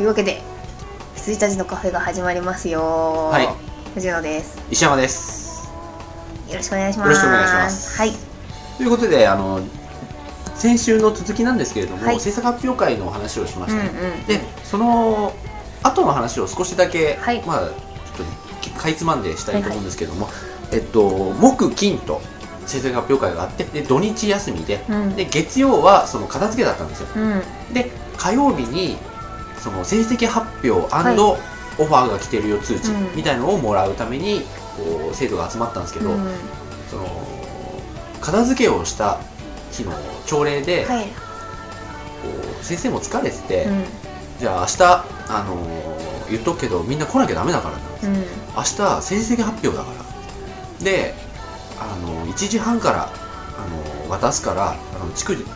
はいというわけで羊たちのカフェが始まりますよ。はい。藤野です。石山です。よろしくお願いします。よろしくお願いします。はい。ということであの先週の続きなんですけれども、はい。制作発表会のお話をしました、うんうんでその後の話を少しだけ、はい。まあちょっとかいつまんでしたいと思うんですけども、えっと木金と制作発表会があってで土日休みでうん。で月曜はその片付けだったんですよ。うん。で火曜日にその成績発表はい。オファーが来てるよ通知うん。みたいのをもらうためにこう生徒が集まったんですけど、うん。その片付けをした日の朝礼で、はい。こう先生も疲れてて、うん。じゃあ明日、あのー言っとくけどみんな来なきゃダメだからなうん。明日成績発表だから。で、あの1時半から、あの渡すからあの逐次う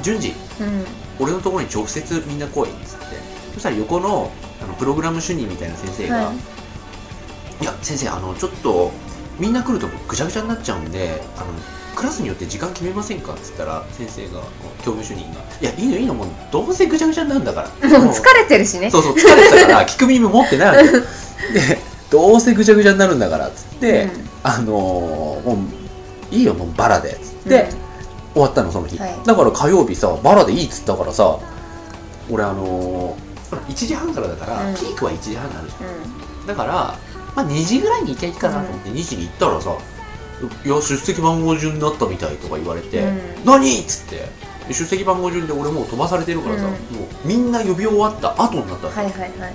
ん順次うん俺のところに直接みんな来いっつって。そしたら横のあのプログラム主任みたいな先生が、はい。いや先生あのちょっとみんな来るとぐちゃぐちゃになっちゃうんであのクラスによって時間決めませんかっつったら先生が教務主任が「いやいいのいいのもうどうせぐちゃぐちゃになるんだから」も う疲れてるしね。そうそう疲れてたから聞く耳持ってないわけ。よ でどうせぐちゃぐちゃになるんだからっつって、うん。あのーもういいよもうバラでっつって、終わったのその日、はい。だから火曜日さバラでいいっつったからさ俺あのー、1時半からだから、うん。ピークは1時半になるじゃん。うん。だから、まあ、2時ぐらいに行きゃいいかなと思って、2時に行ったらさ「いや出席番号順になったみたい」とか言われて「うん。何?」っつって。で出席番号順で俺もう飛ばされてるからさ、うん。もうみんな呼び終わった後になったの、はいはいはい。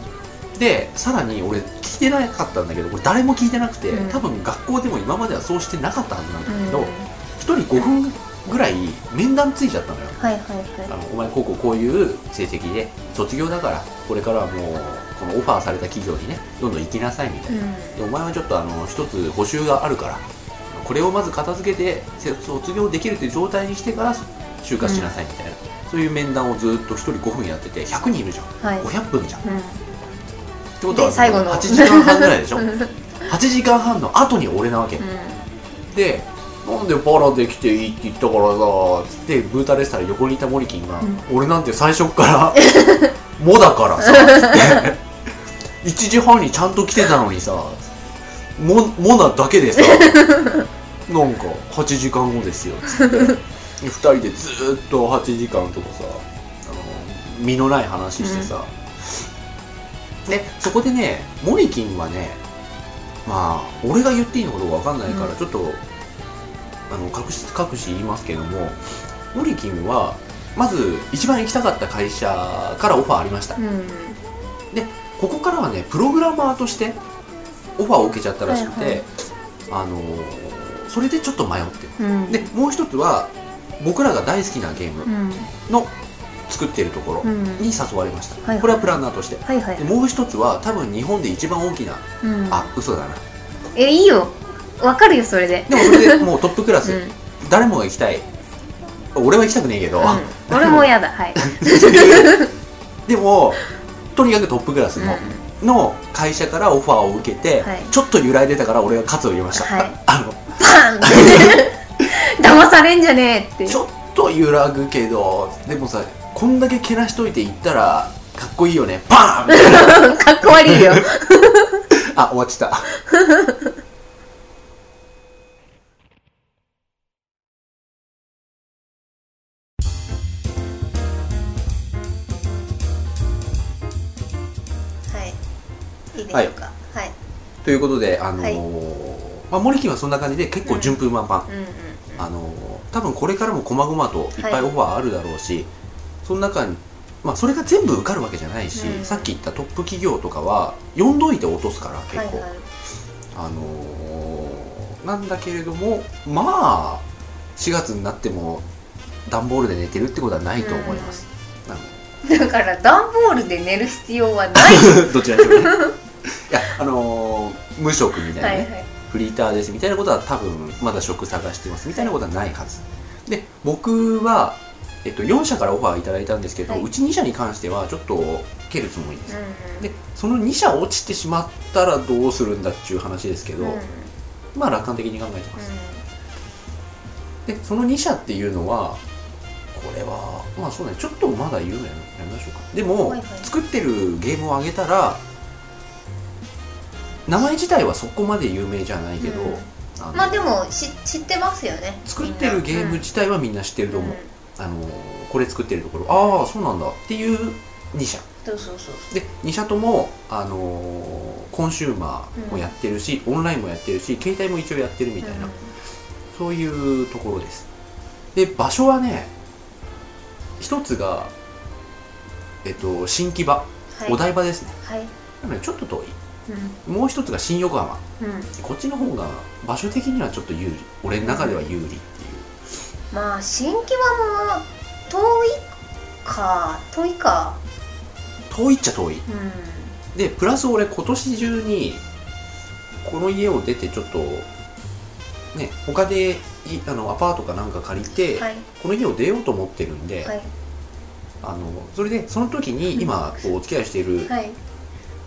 でさらに俺聞いてなかったんだけど俺誰も聞いてなくて、うん。多分学校でも今まではそうしてなかったはずなんだうん。けど、1人5分ぐらい面談ついちゃったのよ。はいはいあはのお前こうこうこういう成績で卒業だからこれからはもうこのオファーされた企業にねどんどん行きなさいみたいな、いうん。でお前はちょっとあの一つ補習があるからこれをまず片付けてせ卒業できるという状態にしてから就活しなさいみたいな、そういう面談をずっと1人5分やってて100人いるじゃん。はい。500分じゃん。っうん。てことはで最後の8時間半ぐらいでしょ。うん。8時間半の後に俺なわけ、でなんでバラで来ていいって言ったからさつってブータレスタら横にいたモリキンが、うん。俺なんて最初っから「も」だからさつって。1時半にちゃんと来てたのにさ「も」もなだけでさなんか8時間後ですよつって。2人でずーっと8時間とかさあの身のない話してさ、でそこでねモリキンはねまあ俺が言っていいのかどうかわかんないから、うん。ちょっとあの隠し隠し言いますけどもモリキンはまず一番行きたかった会社からオファーありました、うん。ここからはねプログラマーとしてオファーを受けちゃったらしくて、はいはい。あのーそれでちょっと迷って。るうん。でもう一つは僕らが大好きなゲームうん。の作ってるところうん。に誘われました、はいはい。これはプランナーとして。はいはい。でもう一つは多分日本で一番大きなうん。あ嘘だな。えいいよわかるよそれで。でもそれでも。うトップクラス、うん。うん誰もが行きたい。俺は行きたくねえけど、俺も嫌だ。はい。でもとにかくトップクラスうん。の,、の会社からオファーを受けて、はい。ちょっと揺らいでたから俺が喝を入れました、はい。あの。パンって。騙されんじゃねえって。ちょっと揺らぐけどでもさこんだけけなしといて行ったらかっこいいよね。パーンかっこ悪いよ。あ終わっちゃったはいいいはい。ということであのーはい。まあ、森木はそんな感じで結構順風満帆、うんうんあのー多分これからも細々といっぱいオファーあるだろうし、その中にまあそれが全部受かるわけじゃないし、うんさっき言ったトップ企業とかは呼んどいて落とすから結構、はいはい。あのーなんだけれどもまあ4月になっても段ボールで寝てるってことはないと思います、だから段ボールで寝る必要はない。どちらにしろねいやあのー無職みたいなね、はいはい。フリーターですみたいなことは多分まだ職探してますみたいなことはないはず。で僕は、えっと、4社からオファーいただいたんですけど、はい。うち2社に関してはちょっと蹴るつもりです、うんでその2社落ちてしまったらどうするんだっていう話ですけど、うん。うんまあ楽観的に考えてます、でその2社っていうのはれはまあそうねちょっとまだ言うのやめましょうか。でも、はいはい。作ってるゲームを上げたら名前自体はそこまで有名じゃないけど、うん。あのまあでもし知ってますよね。作ってるゲーム自体はみんな知ってると思う、あのこれ作ってるところ。ああそうなんだっていう2社。そうそうそうで2社とも、あのコンシューマーもやってるし、オンラインもやってるし携帯も一応やってるみたいな、うん。そういうところです。で場所はね一つがえっと新木場、はい。お台場ですね。はい。なのでちょっと遠いうん。もう一つが新横浜。うん。こっちの方が場所的にはちょっと有利。俺の中では有利っていう。まあ新木場も遠いか。遠いか。遠いっちゃ遠い。うん。でプラス俺今年中にこの家を出てちょっとね他でいあのアパートかなんか借りて、はい。この家を出ようと思ってるんで、はい。あのそれでその時に今こうお付き合いしているはい。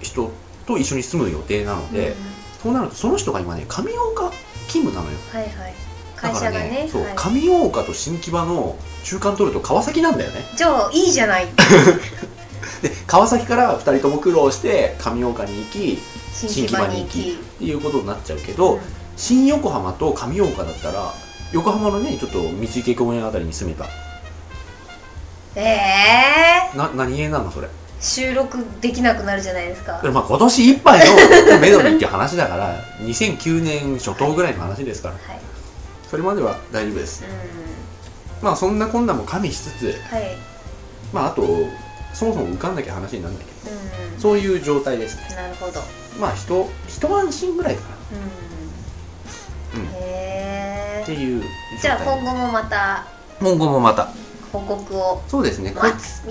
人と一緒に住む予定なので、うん。そうなるとその人が今ね上岡勤務なのよ。はいはい。会社がね。そう、はい。上大岡と新木場の中間取ると川崎なんだよね。じゃあいいじゃない。で川崎から2人とも苦労して上大岡に行き新木場に行きっていうことになっちゃうけど、うん。新横浜と上大岡だったら横浜のねちょっと道池公園あたりに住めばええな何家なのそれ？収録できなくなるじゃないですか。まあ今年いっぱいのメドにっていう話だから2009年初頭ぐらいの話ですから。はい。それまでは大丈夫です。うまあそんなこんなも加味しつつんはい。まああとそもそも浮かんなきゃ話になるんだけどうん。そういう状態ですね。なるほど。まあ一一安心ぐらいかな。うん。うん。へえっていうじゃあ今後もまた今後もまた。報告を。そうですね。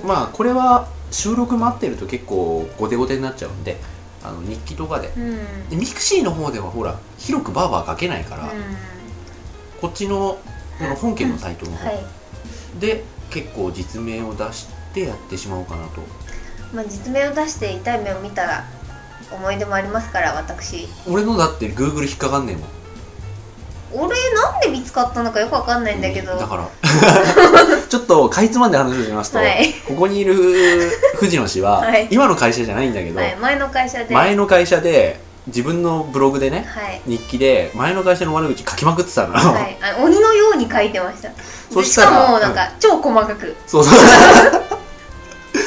まあこれは収録待ってると結構ゴテゴテになっちゃうんであの日記とかで。うん。うんでミクシーの方ではほら広くバーバー書けないから、こっちのこの本家のサイトの方。はい。で結構実名を出してやってしまおうかなと。まあ実名を出して痛い目を見たら思い出もありますから私。俺のだって Google 引っかかんねえもん俺なんで見つかったのかよくわかんないんだけど、だから。ちょっとかいつまんで話をしますと、はい。ここにいる藤野氏は、はい。今の会社じゃないんだけど、はい、前の会社で。前の会社で自分のブログでねはい。日記で前の会社の悪口書きまくってたの、はい、あの鬼のように書いてました。でしたらかもなんか、超細かく。そうそう。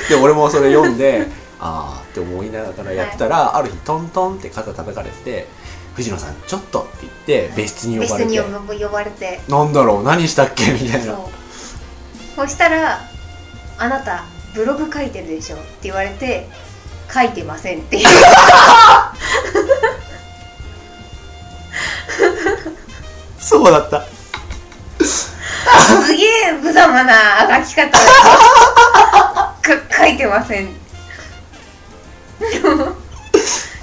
で俺もそれ読んでああって思いながらやってたら、ある日トントンって肩叩かれてて「藤野さんちょっと」って言って別室に呼ばれて。別に呼ばれて「なんだろう何したっけ?」みたいな。そしたら「あなたブログ書いてるでしょ」って言われて「書いてません」っていう。そうだった。すげえ無様な書き方か書いてません。っ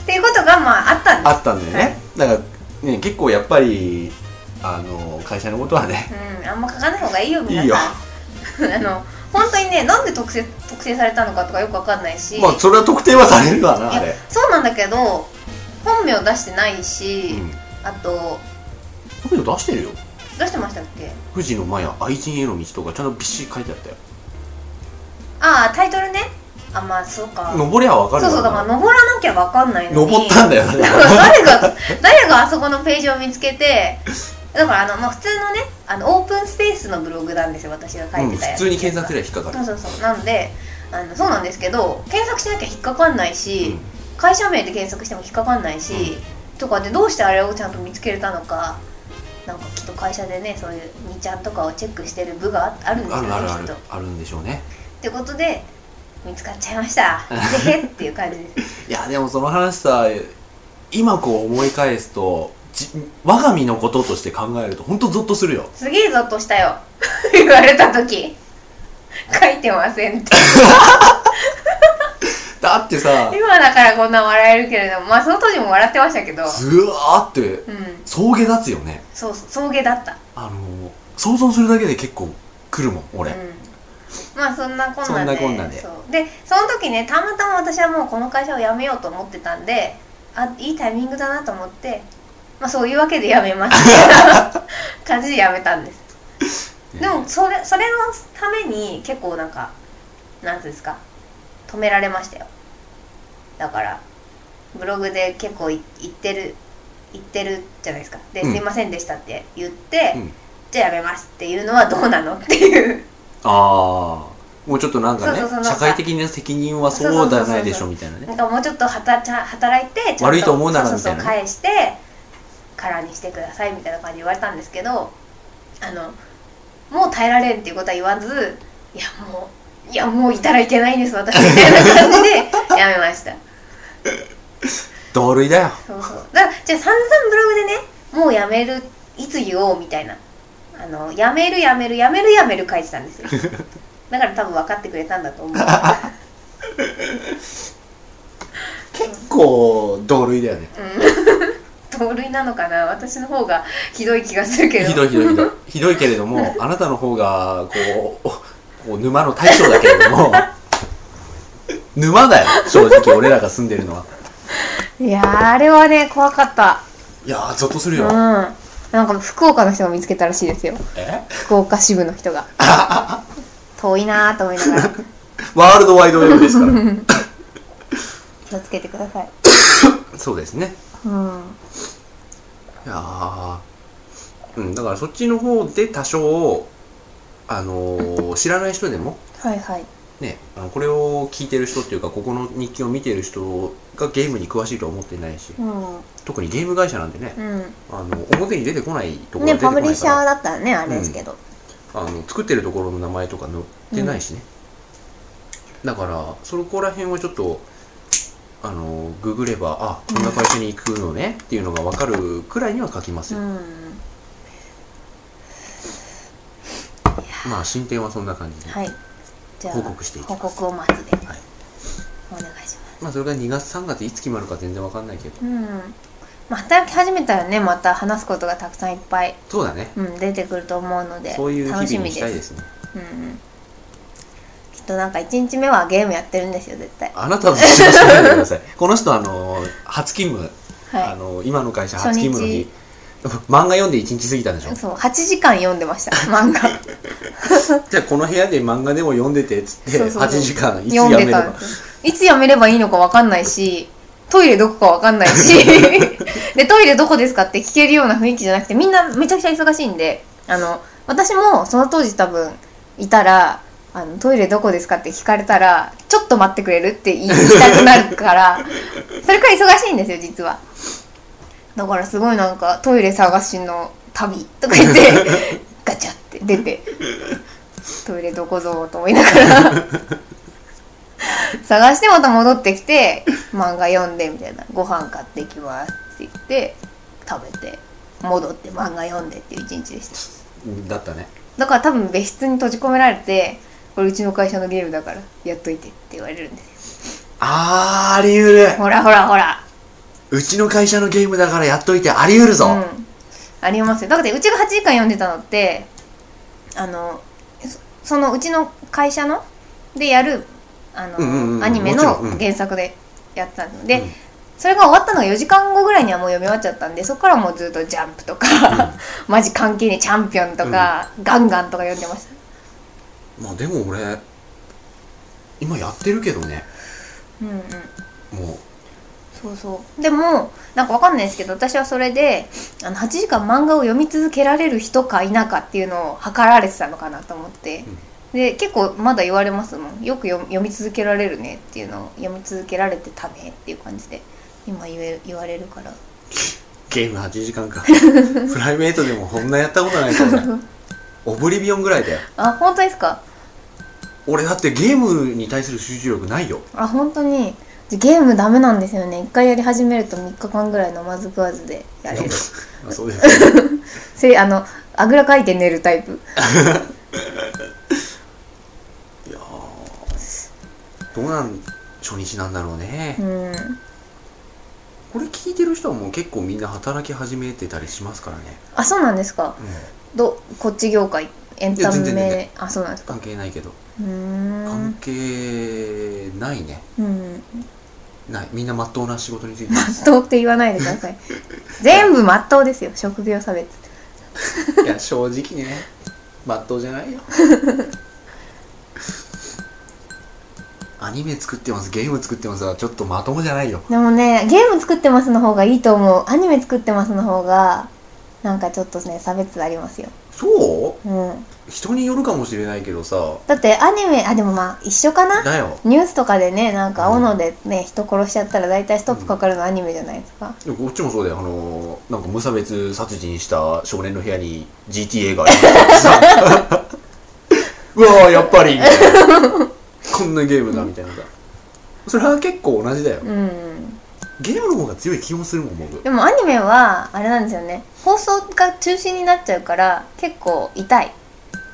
ていうことがまああったんであったんだよね、だからね結構やっぱりあの会社のことはねす、うん、あんま書かない方がいいよ皆いいよ。さ んあの本当にねなんで特定特定されたのかとかよくわかんないし、まあそれは特定はされるわないあやれ。そうなんだけど本名出してないし、うん。あと特に出してるよ。出してましたっけ？藤野麻也愛人への道とかちゃんとびっしり書いてあったよ。ああタイトルねあまあそうか。登りゃわかるそうそうだから登らなきゃわかんないのに。登ったんだよだかだからら誰が誰があそこのページを見つけてだからあの、まあ、普通のねあのオープンスペースのブログなんですよ私が書うん、いてたやつ、普通に検索すれば引っかかる。そうそうそう。なんであのそうなんですけど検索しなきゃ引っかかんないし、会社名で検索しても引っかかんないし、とかでどうしてあれをちゃんと見つけれたのかなんかきっと会社でねそういう2ちゃんとかをチェックしてる部がああるんですよねあるあるある。きっと。あるんでしょうね。ってことで見つかっちゃいました。でへっていう感じですいやでもその話さ今こう思い返すとじ我が身のこととして考えると本当ゾッとするよ。すげえゾッとしたよ。言われた時。書いてませんって。だってさ今だからこんな笑えるけれどもまあその当時も笑ってましたけど。ずわーってうん。送迎立つよね。そうそう送迎だった。あの想像するだけで結構来るもん俺、うんまあそんなこんなで。そんなで。そう。でその時ねたまたま私はもうこの会社を辞めようと思ってたんであいいタイミングだなと思ってまあそういうわけで辞めますみた。感じで辞めたんです。でもそれそれのために結構なんかなんですか止められましたよ。だからブログで結構い言ってる言ってるじゃないですか。で、うん。すいませんでしたって言って、うん。じゃあやめますっていうのはどうなのっていう。ああもうちょっとなんかね社会的な責任はそうじゃないでしょみたいなね。なんかもうちょっと働ちゃ働いて悪いと思うならみたいな返して空にしてくださいみたいな感じで言われたんですけどあのもう耐えられんっていうことは言わずいやもういやもういたらいけないんです私みたいな感じで やめました。同類だよ。そうそう。だからじゃあ散々ブログでねもうやめるいつ言おうみたいな。あのやめるやめるやめるやめる書いてたんですよ だから多分分かってくれたんだと思う。結構同類だよね。盗塁なのかな？私の方がひどい気がするけど。ひどいひどいひどい。ひどいけれども あなたの方がこう こう沼の大将だけれども 沼だよ正直。俺らが住んでるのは。いやーあれはね怖かった。いやーゾッとするうん。よ、なんか福岡の人が見つけたらしいですよ。え？福岡支部の人が遠いなーと思いながら。ワールドワイドウェブですから。気をつけてください。そうですね。うん。いやー。うんだからそっちの方で多少あのー知らない人でもはいはい。ね、あのこれを聞いてる人っていうかここの日記を見てる人がゲームに詳しいとは思ってないしう特にゲーム会社なんでねん。あの表に出てこないところうんねパブリッシャーだったらねあれですけど、あの作ってるところの名前とか載ってないしね、だからそこら辺はちょっとあのググればあこんな会社に行くのねっていうのが分かるくらいには書きますよ、うん。まあ進展はそんな感じで、はい。じ報告していきます。報告を待つで、はい。お願いします。まあそれが2月3月いつ決まるか全然分かんないけど。うんまあ働き始めたらねまた話すことがたくさんいっぱい、そうだね。うん、出てくると思うのでそういう日々に楽しみです。したいですね。うんうん。きっとなんか1日目はゲームやってるんですよ絶対。あなたの口出しないでください。この人あの初勤務、はい。あの今の会社初勤務の日。初漫画読んで1日過ぎたんでしょ？そう8時間読んでました 漫画。じゃあこの部屋で漫画でも読んでてっつってそうそうそう。8時間いつ読んでやめれば？たんです。いつやめればいいのか分かんないしトイレどこか分かんないしでトイレどこですかって聞けるような雰囲気じゃなくてみんなめちゃくちゃ忙しいんであの私もその当時多分いたらあのトイレどこですかって聞かれたらちょっと待ってくれるって言いたくなるからそれくらい忙しいんですよ実は。だからすごいなんかトイレ探しの旅とか言って ガチャって出てトイレどこぞと思いながら 探してまた戻ってきて漫画読んでみたいな。ご飯買ってきます言って食べて戻って漫画読んでっていう一日でした。だったね。だから多分別室に閉じ込められてこれうちの会社のゲームだからやっといてって言われるんですあーあり得る。よほらほらほら。うちの会社のゲームだからやっといてあり得るぞ、うん、ありますよ。だからうちが8時間読んでたのってあのそそのうちの会社のでやるあの、うんうんうんアニメの原作でやってたので、うんそれが終わったのが4時間後ぐらいにはもう読み終わっちゃったんでそこからもうずっと「ジャンプ」とか、マジ関係ねえチャンピオンとか、ガンガンとか読んでました。まあでも俺今やってるけどね。うんうん。もそうそう。でもなんかわかんないですけど私はそれであの8時間漫画を読み続けられる人か否かっていうのを測られてたのかなと思って、で結構まだ言われますもん。よく読読み続けられるねっていうのを読み続けられてたねっていう感じで今言え言われるから。うゲーム8時間か。プライベートでもこんなやったことないからね。オブリビオンぐらいだよ。あ本当ですか？俺だってゲームに対する集中力ないよ。あ本当に。ゲームダメなんですよね。一回やり始めると3日間ぐらい飲まず食わずでやれる。あそうですね。せあのあぐらかいて寝るタイプ。いやー。どうなん初日なんだろうね、うんこれ聞いてる人はもう結構みんな働き始めてたりしますからね、あそうなんですか。うん、どこっち業界エンタいや全然全然。メあそうなんですか。関係ないけど。うーん。関係ないね。うん。ない。みんなまっとうな仕事について。まっとうって言わないでください。全部まっとうですよ。職業差別。いや正直ね。まっとうじゃないよ アニメ作ってますゲーム作ってますはちょっとまともじゃないよ。でもねゲーム作ってますの方がいいと思う。アニメ作ってますの方がなんかちょっとね差別ありますよ。そう？うん。人によるかもしれないけどさ。だってアニメあでもまあ一緒かな？だよ。ニュースとかでねなんか斧でね人殺しちゃったら大体ストップかかるのアニメじゃないですか。でもこっちもそうだよ。あのーなんか無差別殺人した少年の部屋に GTA がありましたってさうわーやっぱり。みたいなこんなゲームだみたいなさ。それは結構同じだよ。うん。ゲームの方が強い気もするもん僕。でもアニメはあれなんですよね。放送が中止になっちゃうから結構痛い。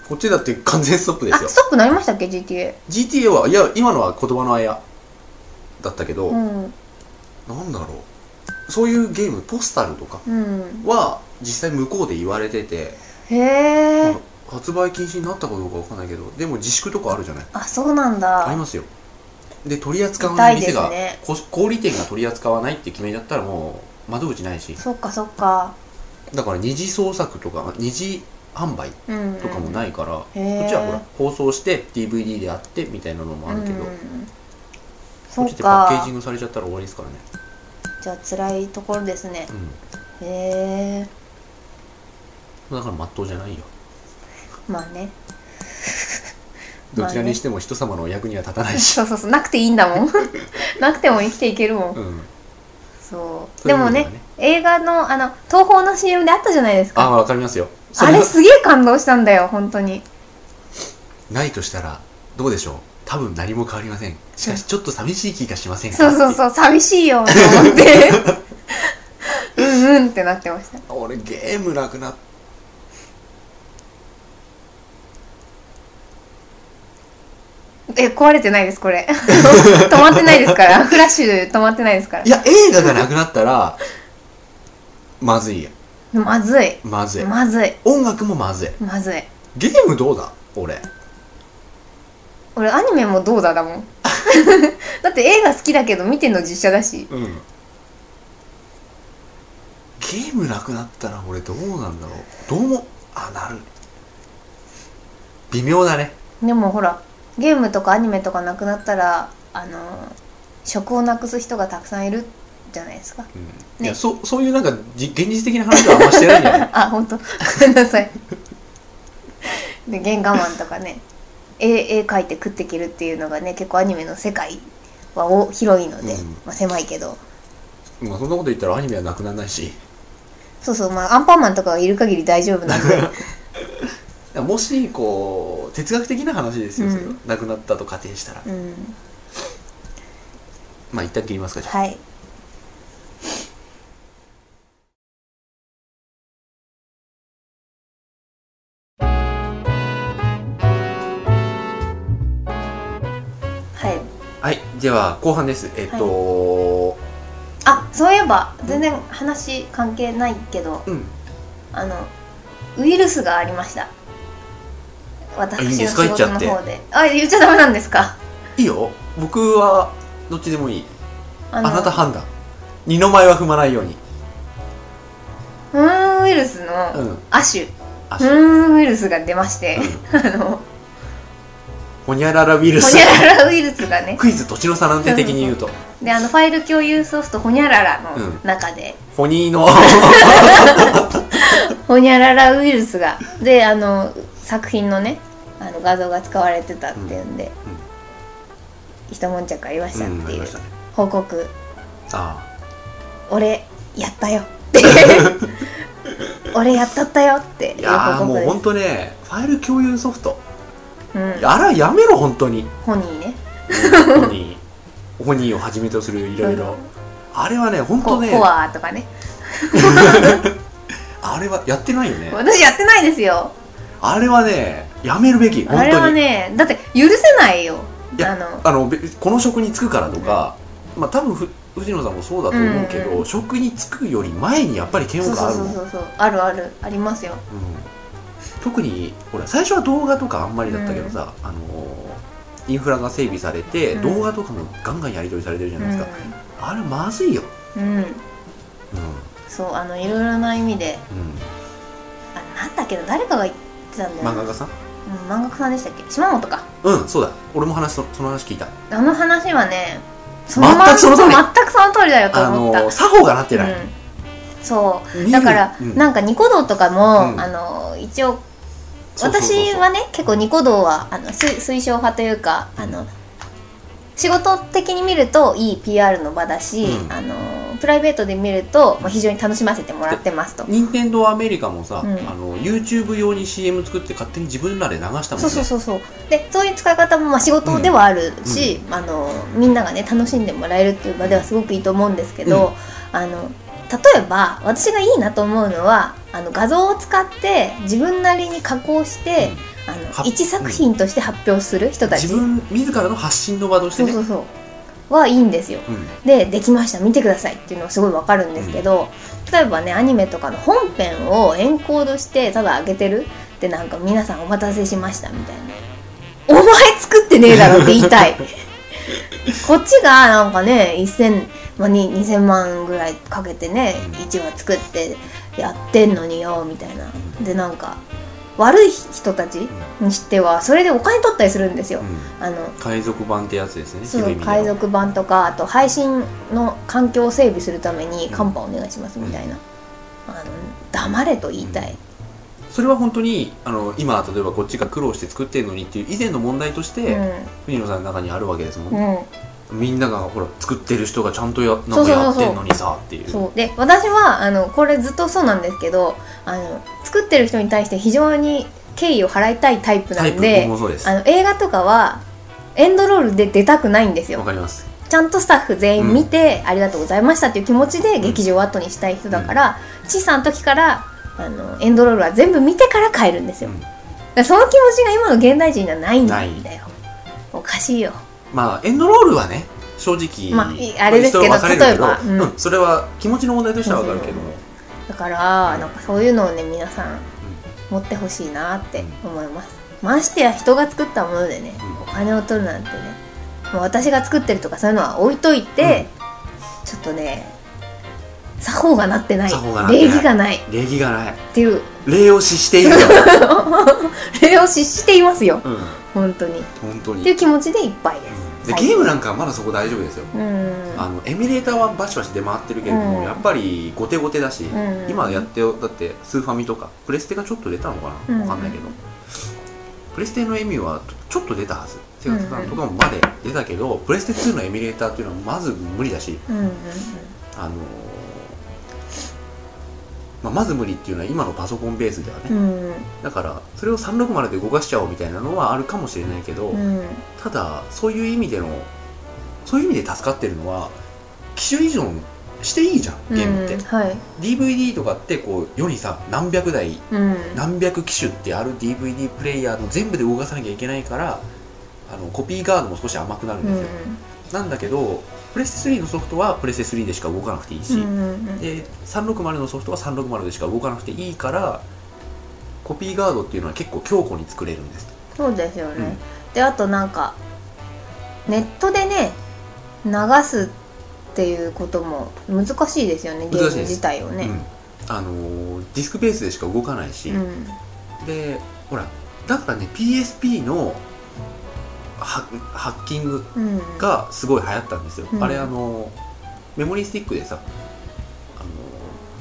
こっちだって完全ストップであすよ。ストップなりましたっけ？GTA GTA はいや今のは言葉のあやだったけど、うん。なんだろう。そういうゲームポスタルとかうん。は実際向こうで言われてて、へえ発売禁止になったかどうかわかんないけどでも自粛とかあるじゃない？あそうなんだ。ありますよ。で取り扱わない店が、ねこ小売店が取り扱わないって決めちゃったらもう窓口ないし。そっかそっか。だから二次創作とか二次販売うんとかもないから、こへー。っちはほら放送して DVD であってみたいなのもあるけど、うんこそっっちってパッケーかジングされちゃったら終わりですからね。じゃあ辛いところですね。うへえんだからまっとうじゃないよまあね。どちらにしても人様のお役には立たないし、そうそうそう。なくていいんだもん。なくても生きていけるもん。うん。そう。そういうでもね意味ではね。映画のあの東宝の CM であったじゃないですあかわかりますよ。そあれはすげえ感動したんだよ本当に。ないとしたらどうでしょう。多分何も変わりません。しかしちょっと寂しい気がしませんかそうそううそう寂しいよと思って。うんうんってなってました。俺ゲームなくなっえ壊れてないですこれ。止まってないですから。フラッシュ止まってないですから。いや映画がなくなったら まずいよまずい。まずい。まずい。音楽もまずい。まずい。ゲームどうだ？俺。俺アニメもどうだだもん。だって映画好きだけど見てんの実写だし。うん。ゲームなくなったら俺どうなんだろう。どうもあなる。微妙だね。でもほらゲームとかアニメとかなくなったらあの職をなくす人がたくさんいるじゃないですか。うん。ね。いやそそういうなんかじ現実的な話はあんましてないんじゃないあ本当。ごめんなさい。で原画マンとかね。絵絵描いて食っていけるっていうのがね結構アニメの世界はお広いので、うん。まあ、狭いけど。まあそんなこと言ったらアニメはなくならないし。そうそう。まあアンパンマンとかがいる限り大丈夫なんで もしこう哲学的な話ですよ、うん。それはなくなったと仮定したら、うん。まあ一旦切りますかじゃあ。はい。はい。はい。では後半です。えっと、あそういえば全然話関係ないけどうん。あのウイルスがありました私の仕事の方で。あ言っちゃダメなんですか？いいよ。僕はどっちでもいい。ああなた判断。二の前は踏まないように。フーンウイルスうのん。亜種、あフーンウイルスが出まして、あのほにゃららウイルホスニャララウイルスがね。クイズ年の差なんて的に言うと。であのファイル共有ソフトホニャララのうん。中で、ホニーの。ホニャララウイルスが。であの作品のねあの画像が使われてたっていうんで、一悶着ありましたうんっていう報告。あ俺やったよって。俺やったったよっていやもう本当ねファイル共有ソフト。うん。あらやめろ本当に。ホニーね。ホニーホニーをはじめとするいろいろ。あれはね本当ね。ココアとかね。あれはやってないよね。私やってないですよあれはねやめるべき本あれはねだって許せないよ。いやあの。あのべこの職に就くからとか、まあ多分ふ藤野さんもそうだと思うけど、うんうん職に就くより前にやっぱり嫌悪感あるそうそうそうそうあるある。ありますよ。うん。特にほら最初は動画とかあんまりだったけどさ、あのーインフラが整備されて、うん。動画とかもガンガンやり取りされてるじゃうないですか、あれまずいよ、ん、うん、うん。そうあのいろいろな意味で。うん、あなんだけど誰かが言っってたんだよ。な漫画家さん？うん漫画家さんでしたっけ？島本か。うんそうだ。俺も話そその話聞いた。あの話はね全くその通り。全くその通りだよとあ思った。の作法がなってない、うん、そう。だから、うん。なんかニコ動とかも、うん。あの一応そうそうそうそう。私はね結構ニコ動はあの推推奨派というかあの仕事的に見るといい PR の場だし、うん。あのプライベートで見ると、まあ、非常に楽しませてもらってますと。任天堂アメリカもさ、うん。あの YouTube 用に CM 作って勝手に自分らで流したもんね。そうそうそうそう。でそういう使い方もまあ仕事ではあるし、あのみんながね楽しんでもらえるっていう場ではすごくいいと思うんですけど、あの例えば私がいいなと思うのはあの画像を使って自分なりに加工して、あのは一作品として発表する人たち、自分自らの発信の場としてね。そうそうそうはいいんですよ。うん。でできました。見てくださいっていうのはすごいわかるんですけど、例えばねアニメとかの本編をエンコードしてただ上げてるでなんか皆さんお待たせしましたみたいな。お前作ってねえだろって言いたい。こっちがなんかね1000、まあ、に2000万ぐらいかけてねうん。1話作ってやってんのによみたいな。でなんか悪い人たちにしてはそれでお金取ったりするんですよ、うん。あの海賊版ってやつですねそう海賊版とかあと配信の環境を整備するためにカンパお願いしますみたいな、あの黙れと言いたい、それは本当にあの今例えばこっちが苦労して作ってるのにっていう以前の問題として、うん。藤野さんの中にあるわけですもん、うん、みんながほら作ってる人がちゃんとやなんかやってんのにさっていう。そう。で私はあのこれずっとそうなんですけどあの作ってる人に対して非常に敬意を払いたいタイプなんであの映画とかはエンドロールで出たくないんですよ。わかります。ちゃんとスタッフ全員見て、ありがとうございましたっていう気持ちで劇場を後にしたい人だから、小さな時からあのエンドロールは全部見てから帰るんですよ、うん。その気持ちが今の現代人にはないんだよ。おかしいよまあエンドロールはね正直、まあいあれですけど例えばうん。うんそれは気持ちの問題としてはわかるけど。も、だからなんかそういうのをね皆さん持ってほしいなって思います、ましてや人が作ったものでね、うん。お金を取るなんてねもう私が作ってるとかそういうのは置いといて、ちょっとね作法がなってない。礼儀がない。っ礼儀がない。ていう。礼を失しているよ、礼を失していますよ。うん、本当に。っ本当に。ていう気持ちでいっぱいです、でゲームなんかはまだそこ大丈夫ですよ、うん。あのエミュレーターはバシバシ出回ってるけれども、うん。やっぱり後手後手だし、うん。今やってよだってスーファミとかプレステがちょっと出たのかな、うん。わかんないけど。プレステのエミュはちょっと出たはず。セガサターンとかもまで出たけど、プレステ2のエミュレーターっていうのはまず無理だしあのーまあ、まず無理っていうのは今のパソコンベースではね、うん。だからそれを360で動かしちゃおうみたいなのはあるかもしれないけど、うん。ただそういう意味でのそういう意味で助かってるのは機種依存していいじゃんゲームって、うんはい DVD とかってこう世にさ何百台うん。何百機種ってある DVD プレイヤーの全部で動かさなきゃいけないからあのコピーガードも少し甘くなるんですよ、なんだけどプレステ3のソフトはプレステ3でしか動かなくていいし、うんうんで360のソフトは360でしか動かなくていいからコピーガードっていうのは結構強固に作れるんです。そうですよね、うん。であとなんかネットでね流すっていうことも難しいですよねゲーム自体をね。うん。あのーディスクベースでしか動かないし、うん。でほらだからね PSP のハハッキングうんがすごい流行ったんですよ、うん。あれあのメモリースティックでさあの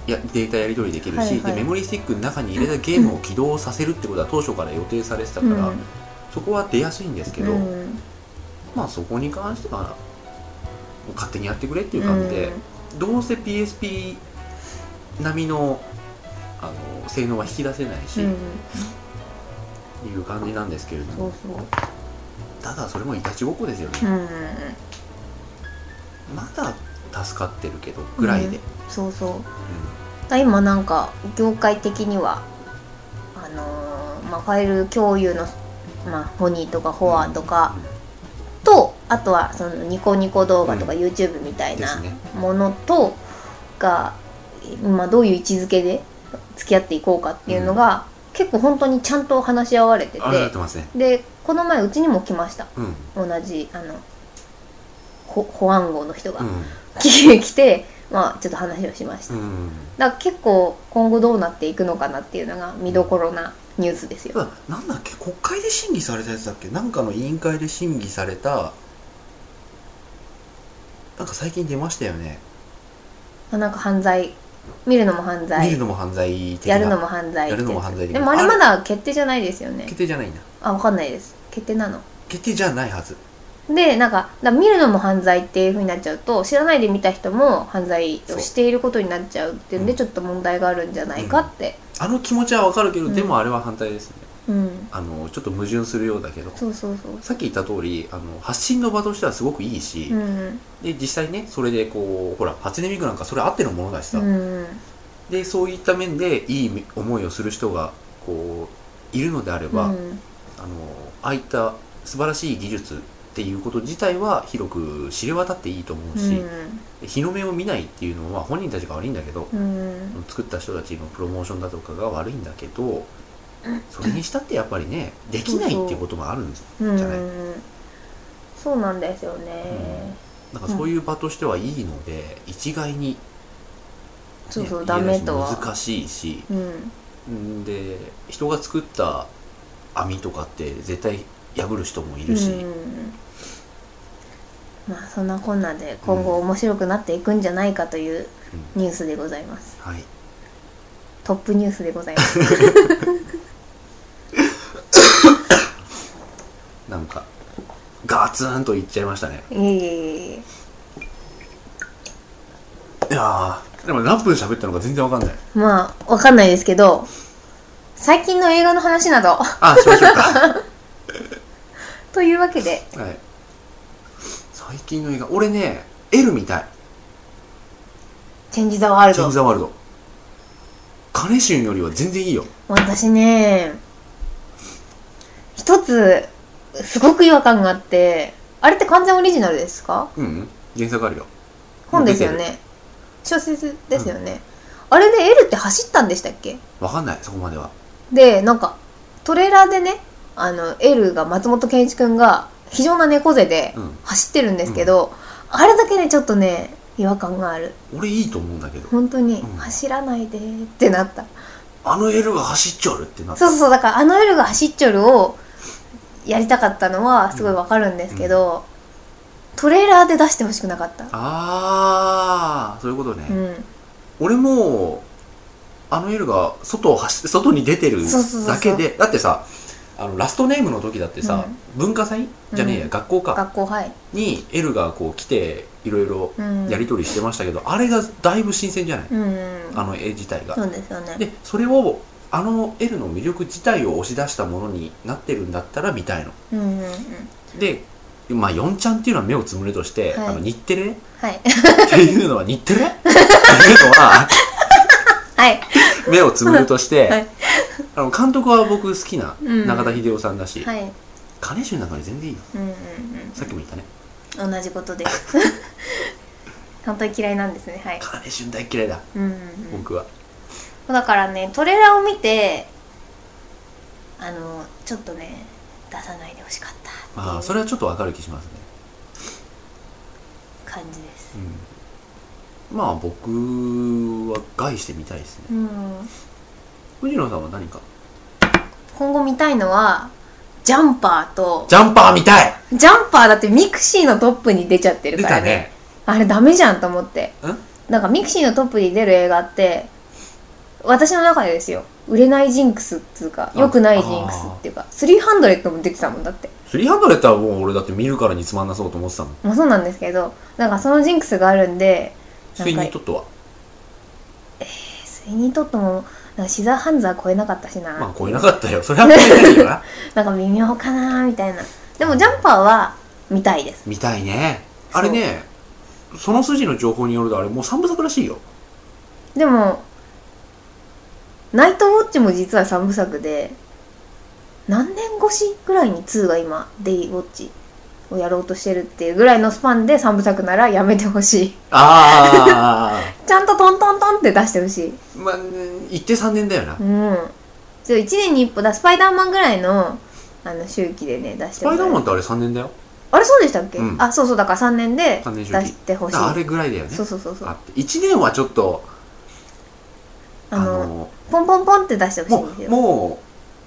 いやデータやり取りできるし、はいはい。でメモリースティックの中に入れたゲームを起動させるってことは当初から予定されてたから、うん。そこは出やすいんですけど、うん。まあそこに関しては勝手にやってくれっていう感じで、どうせ PSP 並みのあの性能は引き出せないし、いう感じなんですけれども。そうそうただそれもいたちごっこですよね、うん。うんうんまだ助かってるけどぐらいで、うん。そうそう。だから今なんか業界的にはあのーまあ、ファイル共有の、まあ、ホニーとかフォアとか、とあとはそのニコニコ動画とか YouTube みたいなものとが今どういう位置づけで付き合っていこうかっていうのが、結構本当にちゃんと話し合われてて。ね。でこの前うちにも来ました。うん。同じあのほ保安号の人が、うん。来てまあちょっと話をしました、うん。だから結構今後どうなっていくのかなっていうのが見どころなニュースですよ。ただなんだっけ？国会で審議されたやつだっけ？なんかの委員会で審議されたなんか最近出ましたよね。あなんか犯罪。見るのも犯罪。見るのも犯罪的な。やるのも犯罪やるのも犯罪的な。でもあれ？まだ決定じゃないですよね。決定じゃないんだ。あわかんないです決定なの。決定じゃないはず。でなんかだ見るのも犯罪っていう風になっちゃうと知らないで見た人も犯罪をしていることになっちゃうっていうんでうん。ちょっと問題があるんじゃないかって。あの気持ちはわかるけど、うん。でもあれは反対ですね。うん、あのちょっと矛盾するようだけど。そうそうそう。さっき言った通りあの発信の場としてはすごくいいし、うん。で実際ねそれでこうほら初音ミクなんかそれあってのものだしさ、うん。でそういった面でいい思いをする人がこういるのであれば、うん。あのああいった素晴らしい技術っていうこと自体は広く知れ渡っていいと思うし、日の目を見ないっていうのは本人たちが悪いんだけど、うん。作った人たちのプロモーションだとかが悪いんだけどそれにしたってやっぱりねできないっていうこともあるんじゃない？そうなんですよね、なんかそういう場としてはいいので、一概に、ね、そうそうダメとは。難しいしうん。ん。で人が作った網とかって絶対破る人もいるし、うん。まあそんなこんなで今後面白くなっていくんじゃないかというニュースでございます。はい。トップニュースでございます。なんかガツンといっちゃいましたね。いえいえいえ。いやーでも何分喋ったのか全然わかんない。まあわかんないですけど最近の映画の話など。あしましょうか。というわけで。はい。最近の映画。俺ね L 見たい。チェンジ・ザ・ワールチェンジ・ドザ・ワールド。カネシュンよりは全然いいよ。私ね一つすごく違和感があってあれって完全オリジナルですか？うん、うん、原作あるよ。本ですよね。小説ですよね、あれで L って走ったんでしたっけ？わかんない。そこまではでなんかトレーラーでねあの L が松本健一君が非常な猫背でうん。走ってるんですけど、あれだけねちょっとね違和感がある。俺いいと思うんだけど。本当に、うん。走らないでってなった。あの L が走っちゃうってなった。そうそうそうだからあの L が走っちょるをやりたかったのはすごいわかるんですけど、トレーラーで出してほしくなかった。ああそういうことね、うん。俺もあの L が外を走外に出てるだけでだってさあのラストネームの時だってさ、文化祭？じゃねえや、うん。学校か。学校はい、に L がこう来ていろいろうん、やり取りしてましたけど、あれがだいぶ新鮮じゃない、うん。あの絵自体が。そうですよね。でそれをあの L の魅力自体を押し出したものになってるんだったら見たいの。うんうんうん。でまあ4ちゃんっていうのは目をつむるとして、はい。あの日テレ？っはい。ていうのは日テレ？っていうのは はい。目をつむるとして、はい。あの監督は僕好きなうん。中田秀夫さんだし、はい。金州の中で全然いいようんうんさっきも言ったね。うん同じことです。本当に嫌いなんですね。はい。金州大嫌いだ。うんうんうん。僕は。だからねトレーラーを見てあのちょっとね出さないでほしかったああっていう。それはちょっとわかる気しますね、感じです。うん、まあ僕は害してみたいですね。うん。藤野さんは何か？今後見たいのはジャンパーとジャンパー見たい！ジャンパーだってミクシーのトップに出ちゃってるからね。ね。あれダメじゃんと思って。ん？なんかミクシーのトップに出る映画って私の中でですよ。売れないジンクスっていうかあ良くないジンクスっていうか300も出てたもんだって。300はもう俺だって見るからにつまんなそうと思ってたもん。まあそうなんですけどなんかそのジンクスがあるんでスウィーニー・トッドは？スウィーニー・トッドもなんかシザーハンズは超えなかったしな、まあ超えなかったよ。それは超えないよな。なんか微妙かなみたいな。でもジャンパーは見たいです。見たいね。あれねその筋の情報によるとあれもう3部作らしいよ。でもナイトウォッチも実は3部作で何年越しぐらいに2が今デイウォッチをやろうとしてるっていうぐらいのスパンで3部作ならやめてほしい。あ ちゃんとトントントンって出してほしい。あまあ言って3年だよな。うん。ちょ1年に1歩だ。スパイダーマンぐらいのあの周期でね出しスてほしいパイダーマンってあれ3年だよ。あれそうでしたっけ、うん。あそうそう。だから3年で3年周出期してほしい。あれぐらいだよね。そうそうそうそう。あって。1年はちょっとあのポンポンポンって出してほしいもうんですよ。も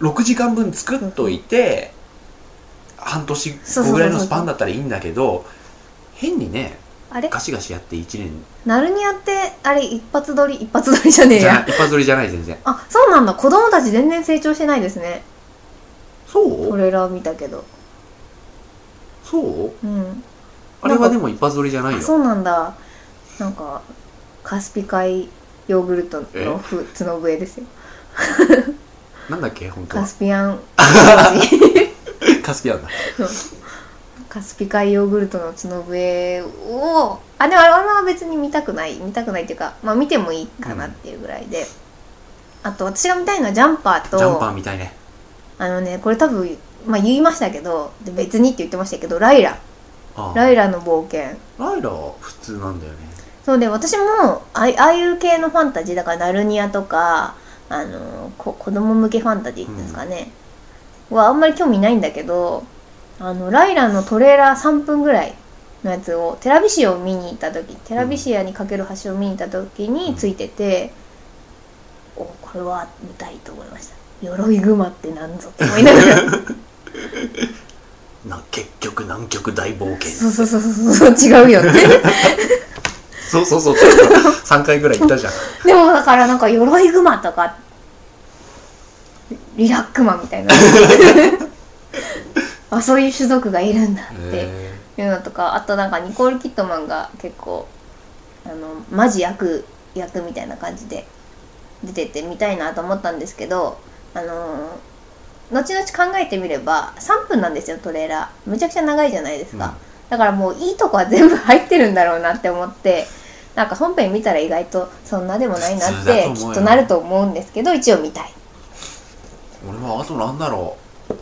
6時間分作っといて半年後ぐらいのスパンだったらいいんだけど変にねあれ？ガシガシやって1年。ナルニアってあれ一発撮り一発撮りじゃねえや。い一発撮りじゃない全然。あそうなんだ。子供たち全然成長してないですね。そう？トレーラー見たけど。そう？うん。あれはでも一発撮りじゃないよ。あそうなんだ。なんかカスピ海ヨーグルトのふ角笛ですよ。なんだっけ本当カはスピアン カスピアンだ。カスピ海ヨーグルトの角笛をあでもあれは別に見たくない。見たくないっていうかまあ見てもいいかなっていうぐらいで、あと私が見たいのはジャンパーとジャンパーみたいね。あのねこれ多分まあ言いましたけどで別にって言ってましたけどライラ。ライラの冒険。ライラは普通なんだよね。そうで私もあああいう系のファンタジーだからナルニアとかあのこ子供向けファンタジーっていうんですかね、はあんまり興味ないんだけどあのライラのトレーラー3分ぐらいのやつをテラビシアを見に行った時テラビシアにかける橋を見に行った時についてて、おこれは見たいと思いました。鎧熊ってなんぞって思いながら。な結局南極大冒険。そうそうそうそうそう違うよね そうそうそう3回ぐらい言ったじゃん。でもだからなんか鎧熊とかリラックマみたいな。あそういう種族がいるんだってへいうのとかあとなんかニコール・キットマンが結構あのマジ役役みたいな感じで出ててみたいなと思ったんですけどあのー後々考えてみれば3分なんですよトレーラー。むちゃくちゃ長いじゃないですか、うん。だからもういいとこは全部入ってるんだろうなって思ってなんか本編見たら意外とそんなでもないなってきっとなると思うんですけど一応見たい俺はあとなんだろう。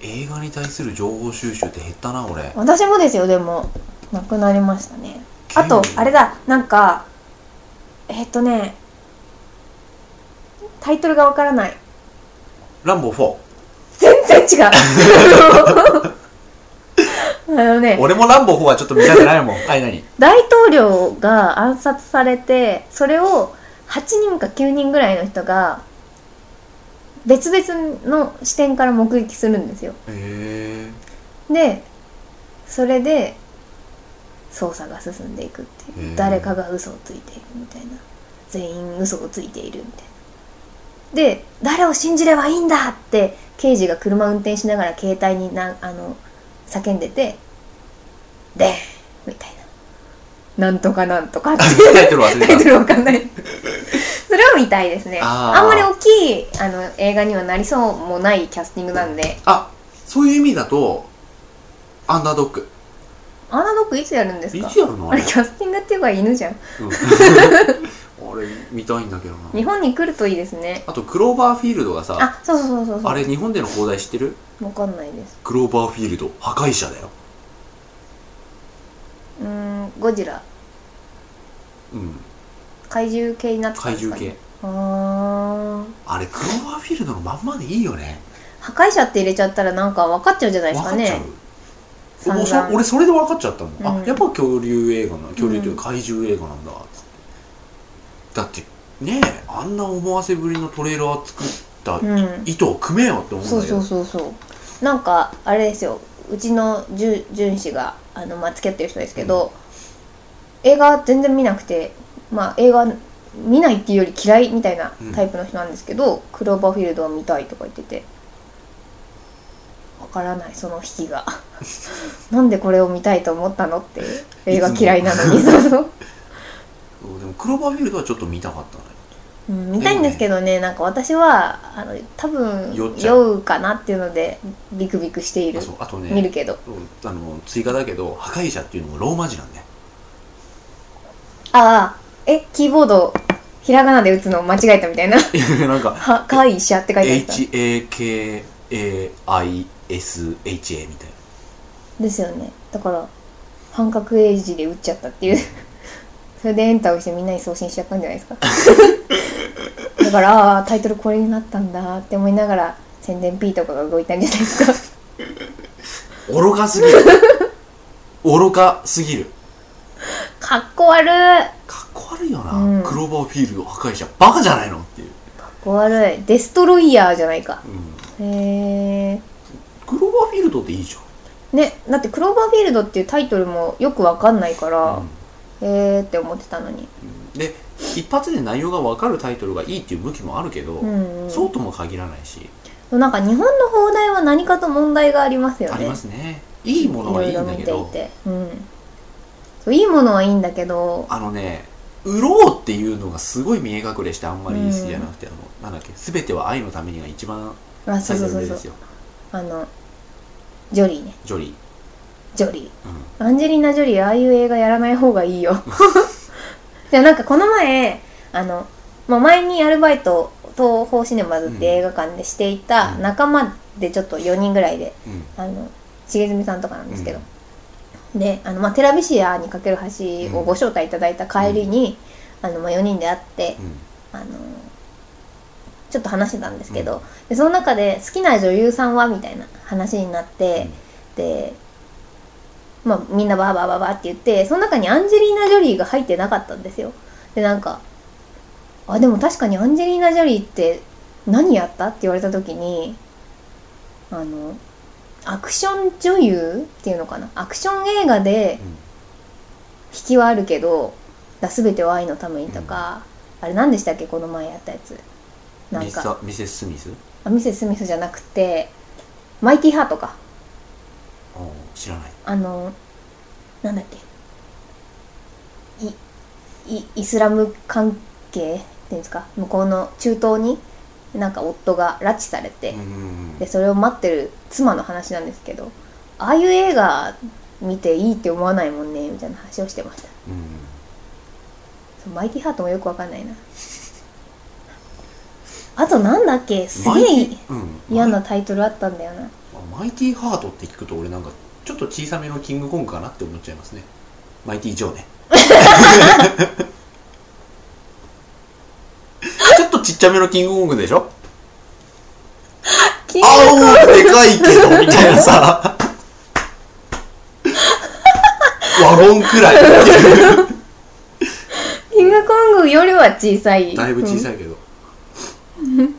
映画に対する情報収集って減ったな俺。私もですよでも。なくなりましたね。あとあれだ。なんかえっとね。タイトルがわからない。ランボー全然違う。あのね。4俺もランボー4はちょっと見たくないもん。はい何？大統領が暗殺されてそれを8人か9人ぐらいの人が別々の視点から目撃するんですよ。へでそれで捜査が進んでいくっていう。誰かが嘘をついているみたいな。全員嘘をついているみたいな。で誰を信じればいいんだって刑事が車運転しながら携帯になあの叫んでてでみたいななんとかなんとかって。タイトル忘れた。タイトルわかんない。それを見たいですね。あー。あんまり大きいあの映画にはなりそうもないキャスティングなんで。あそういう意味だとアンダードッグアナドッグいつやるんですいかつやるの？あれあれキャスティングっていうか犬じゃん。うん。あれ見たいんだけど日な本に来るといいですね。あとクローバーフィールドがさあそうそうそうそうそう。あれ日本での放題知ってる？わかんないです。クローバーフィールド破壊者だようーんゴジラ。うん。怪獣系になってたん怪ですか、ね、獣系。あーあれクローバーフィールドのまんまでいいよね。破壊者って入れちゃったらなんか分かっちゃうじゃないですか分かっちゃう。ねもうそ散々。俺それで分かっちゃったの、うん。あやっぱ恐竜映画な恐竜というか怪獣映画なんだっつって。だってねえあんな思わせぶりのトレーラー作ったうん。意図を組めよって思うんだけど。そうそうそうそう。なんかあれですようちのじゅ純子があの、まあ、付き合ってる人ですけど、映画全然見なくてまあ映画見ないっていうより嫌いみたいなタイプの人なんですけど、クローバーフィールドは見たいとか言っててわからないその引きが。なんでこれを見たいと思ったのって映画嫌いなのにそう、そう。でもクローバーフィールドはちょっと見たかったねうん、見たいんですけどねなんか私はあの多分酔う。かなっていうのでビクビクしている。あとね見るけど。うんあの追加だけど破壊者っていうのもローマ字なんだよ。ああえキーボードひらがなで打つの間違えたみたいな。なんかは会社って書いてあった。HAKAISHA みたいですよね。だから半角英字で打っちゃったっていうそれでエンターを押してみんなに送信しちゃったんじゃないですか。だからああタイトルこれになったんだって思いながら宣伝 P とかが動いたんじゃないですか。な愚かすぎる。愚かすぎる。かっこ悪い。かっこ悪いよな、うん。クローバーフィールド破壊者バカじゃないのっていう。かっこ悪い。デストロイヤーじゃないか。うん。へえクローバーフィールドっていいじねだってクローバーフィールドっていうタイトルもよくわかんないかゃん、えって思ってたのに。うん。で一発で内容が分かるタイトルがいいっていう武器もあるけど、うん、うん、そうとも限らないし、なんか日本の放題は何かと問題がありますよね。ありますね。いいものはいいんだけど。いろいろ見ていて。うん。そういいものはいいんだけど。あのね売ろうっていうのがすごい見え隠れしてあんまり好きじゃなくて、あのなんだっけ全ては愛のためにが一番あそうそうそうそう。ルですよ。あのジョリーね。ジョリー、ジョリうー。アンジェリーナ・ジョリーああいう映画やらない方がいいよ。じゃあなんかこの前あの、まあ、前にアルバイト東宝シネマズって映画館でしていたうん。仲間でちょっと4人ぐらいでんうん。あの重住さんとかなんですけど、であの、まあ、テラビシアにかける橋をご招待いただいた帰りに、あのまあ、4人で会って、あのちょっと話してたんですけど、でその中で好きな女優さんはみたいな話になって、で、まあ、みんなバーバーバーバーって言ってその中にアンジェリーナ・ジョリーが入ってなかったんですよ。でなんかあでも確かにアンジェリーナ・ジョリーって何やったって言われた時にあのアクション女優っていうのかな？アクション映画で引きはあるけど「だ全ては愛のために」とか、あれ何でしたっけ？この前やったやつ。なんか。ミセス・スミス？あミセス・スミスじゃなくてマイティ・ハートか知らない。あのなんだっけ。いいイスラム関係っていうんですか。向こうの中東になんか夫が拉致されて、でそれを待ってる妻の話なんですけどああいう映画見ていいって思わないもんねみたいな話をしてました。うん。マイティハートもよくわかんないな。あとなんだっけすげえうん。嫌なタイトルあったんだよな。マイティハートって聞くと俺なんかちょっと小さめのキングコングかなって思っちゃいますね。マイティジョーね。ちょっとちっちゃめのキングコングでしょ？キングあおでかいけどみたいなさ。ワゴンくらい。キングコングよりは小さい。だいぶ小い、さいけど、うん。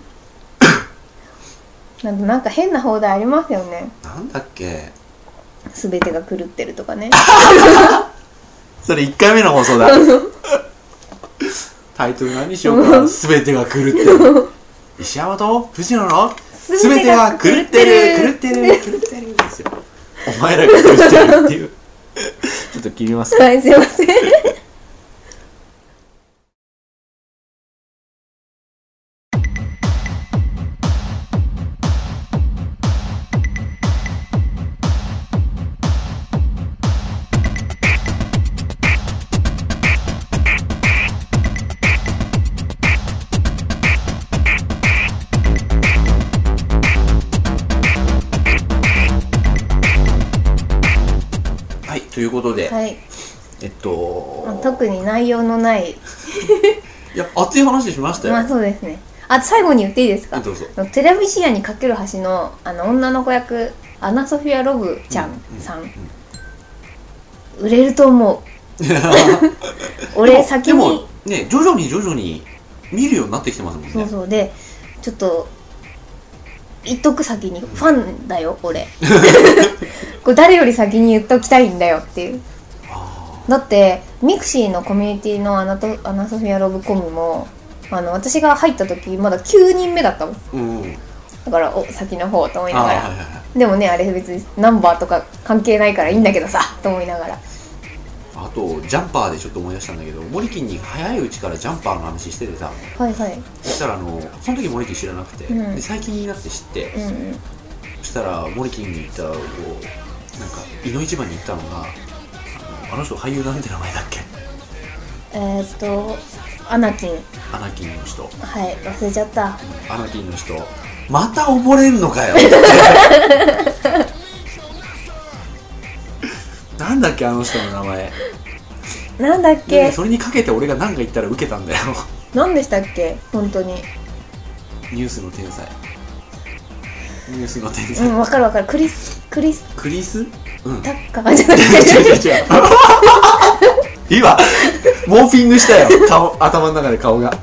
なんかなんか変な放題ありますよね。なんだっけ？全てが狂ってるとかね。それ1回目の放送だ。タイトル何にしようか。全てが狂ってる。石山と？藤野の？全てが狂ってる。狂ってる。狂ってる。ですよ。お前らが狂ってるっていう。ちょっと切ります。はいすいませんえっとまあ特に内容のない。いや熱い話しましたよ、まあそうですね。あ最後に言っていいですか？テレビシアにかける橋のあの女の子役アナ・ソフィア・ロブちゃんさん、売れると思う。俺先でもにね徐々に徐々に見るようになってきてますもんね。そうそう。でちょっと言っとく先に。ファンだよ俺。これ誰より先に言っときたいんだよっていう。あだってミクシーのコミュニティのアナとアナソフィア・ロブコミュもあの私が入った時まだ9人目だったもん。ーうんうん。だからお先の方と思いながら、でもねあれ別にナンバーとか関係ないからいいんだけどさと思いながら。あとジャンパーでちょっと思い出したんだけどモリキンに早いうちからジャンパーの話しててさ。はいはい。そしたらあのその時モリキン知らなくて、うん。で最近になって知って、うんうん。そしたらモリキンに行ったこうなんか井の一番に行ったのがあの人俳優なんて名前だっけ？えー、っとアナキン。アナキンの人。はい忘れちゃった。アナキンの人。また溺れんのかよ。なんだっけあの人の名前。なんだっでけそれにかけて俺が何か言ったら受けたんだよ。何でしたっけ？本当に。ニュースの天才。ニュースの天う才、んわかるわかる。クリスクリス？クリス？うん。タッカーじゃなく違うて違う違う今モーフィングしたよ。顔頭の中で顔が。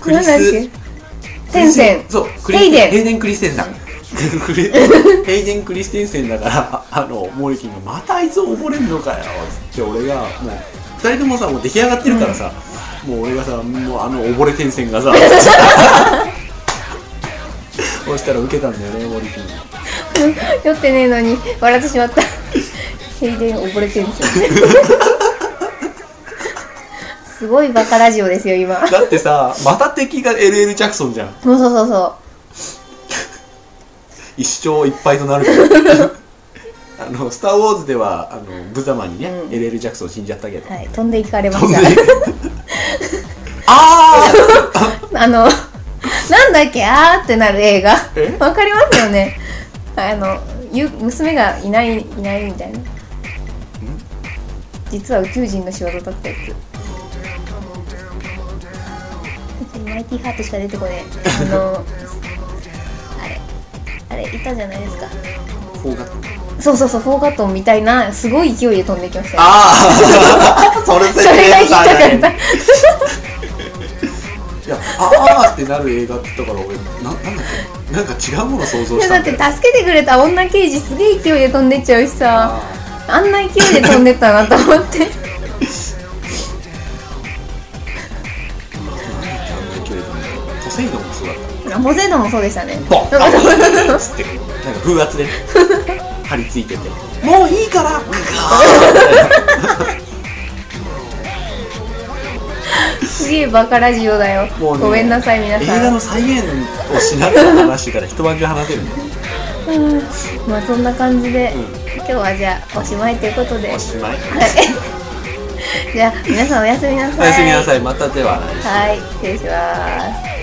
クリス？テンセン。そうクリヘイデン。ヘイデン・クリステンさん ヘイデン・クリステンセンだからあのモリキンが「またあいつ溺れんのかよ」って俺がもう二人ともさもう出来上がってるからさ、もう俺がさもうあの溺れ天線がさそしたら受けたん。だよねモリキン 酔ってねえのに笑ってしまった。ヘイデン溺れてるんですよ すごいバカラジオですよ今。だってさまた敵が LL ジャクソンじゃん。そうそうそうそ一生いっぱいとなる あのスター・ウォーズではあのブザマンにね、うん。LL ジャクソン死んじゃったけど、うはい飛んでいかれまし飛んでああたあのなんだっけ？あーってなる映画。え？わかりますよねあのゆ娘がいないいないみたいな。実は宇宙人の仕業だったやつ。マイティハートしか出てこねえ。あのあれあれいたじゃないですか。フォーガット。そうそうそうフォーガットンみたいなすごい勢いで飛んできましたよ。ああ それそれが言いたかった。い。やああってなる映画って言ったから俺ななんだっけ？なんか違うもの想像したんだよ。て助けてくれた女刑事すげえ勢いで飛んでっちゃうしさ。ああんな勢いで飛んでったなと思って。ポセイドンもそうだったあポセイドンもそうでしたねボンあっつってなんか風圧で張り付いててもういいからすげえバカラジオだよ、ねごめんなさい皆映さん。画の再現をしながら話してから一晩中話せるん。まあそんな感じで、うん。今日はじゃあおしまいということで。おしまい。はい。じゃあ皆さんおやすみなさい。おやすみなさい。またでは。はい。失礼します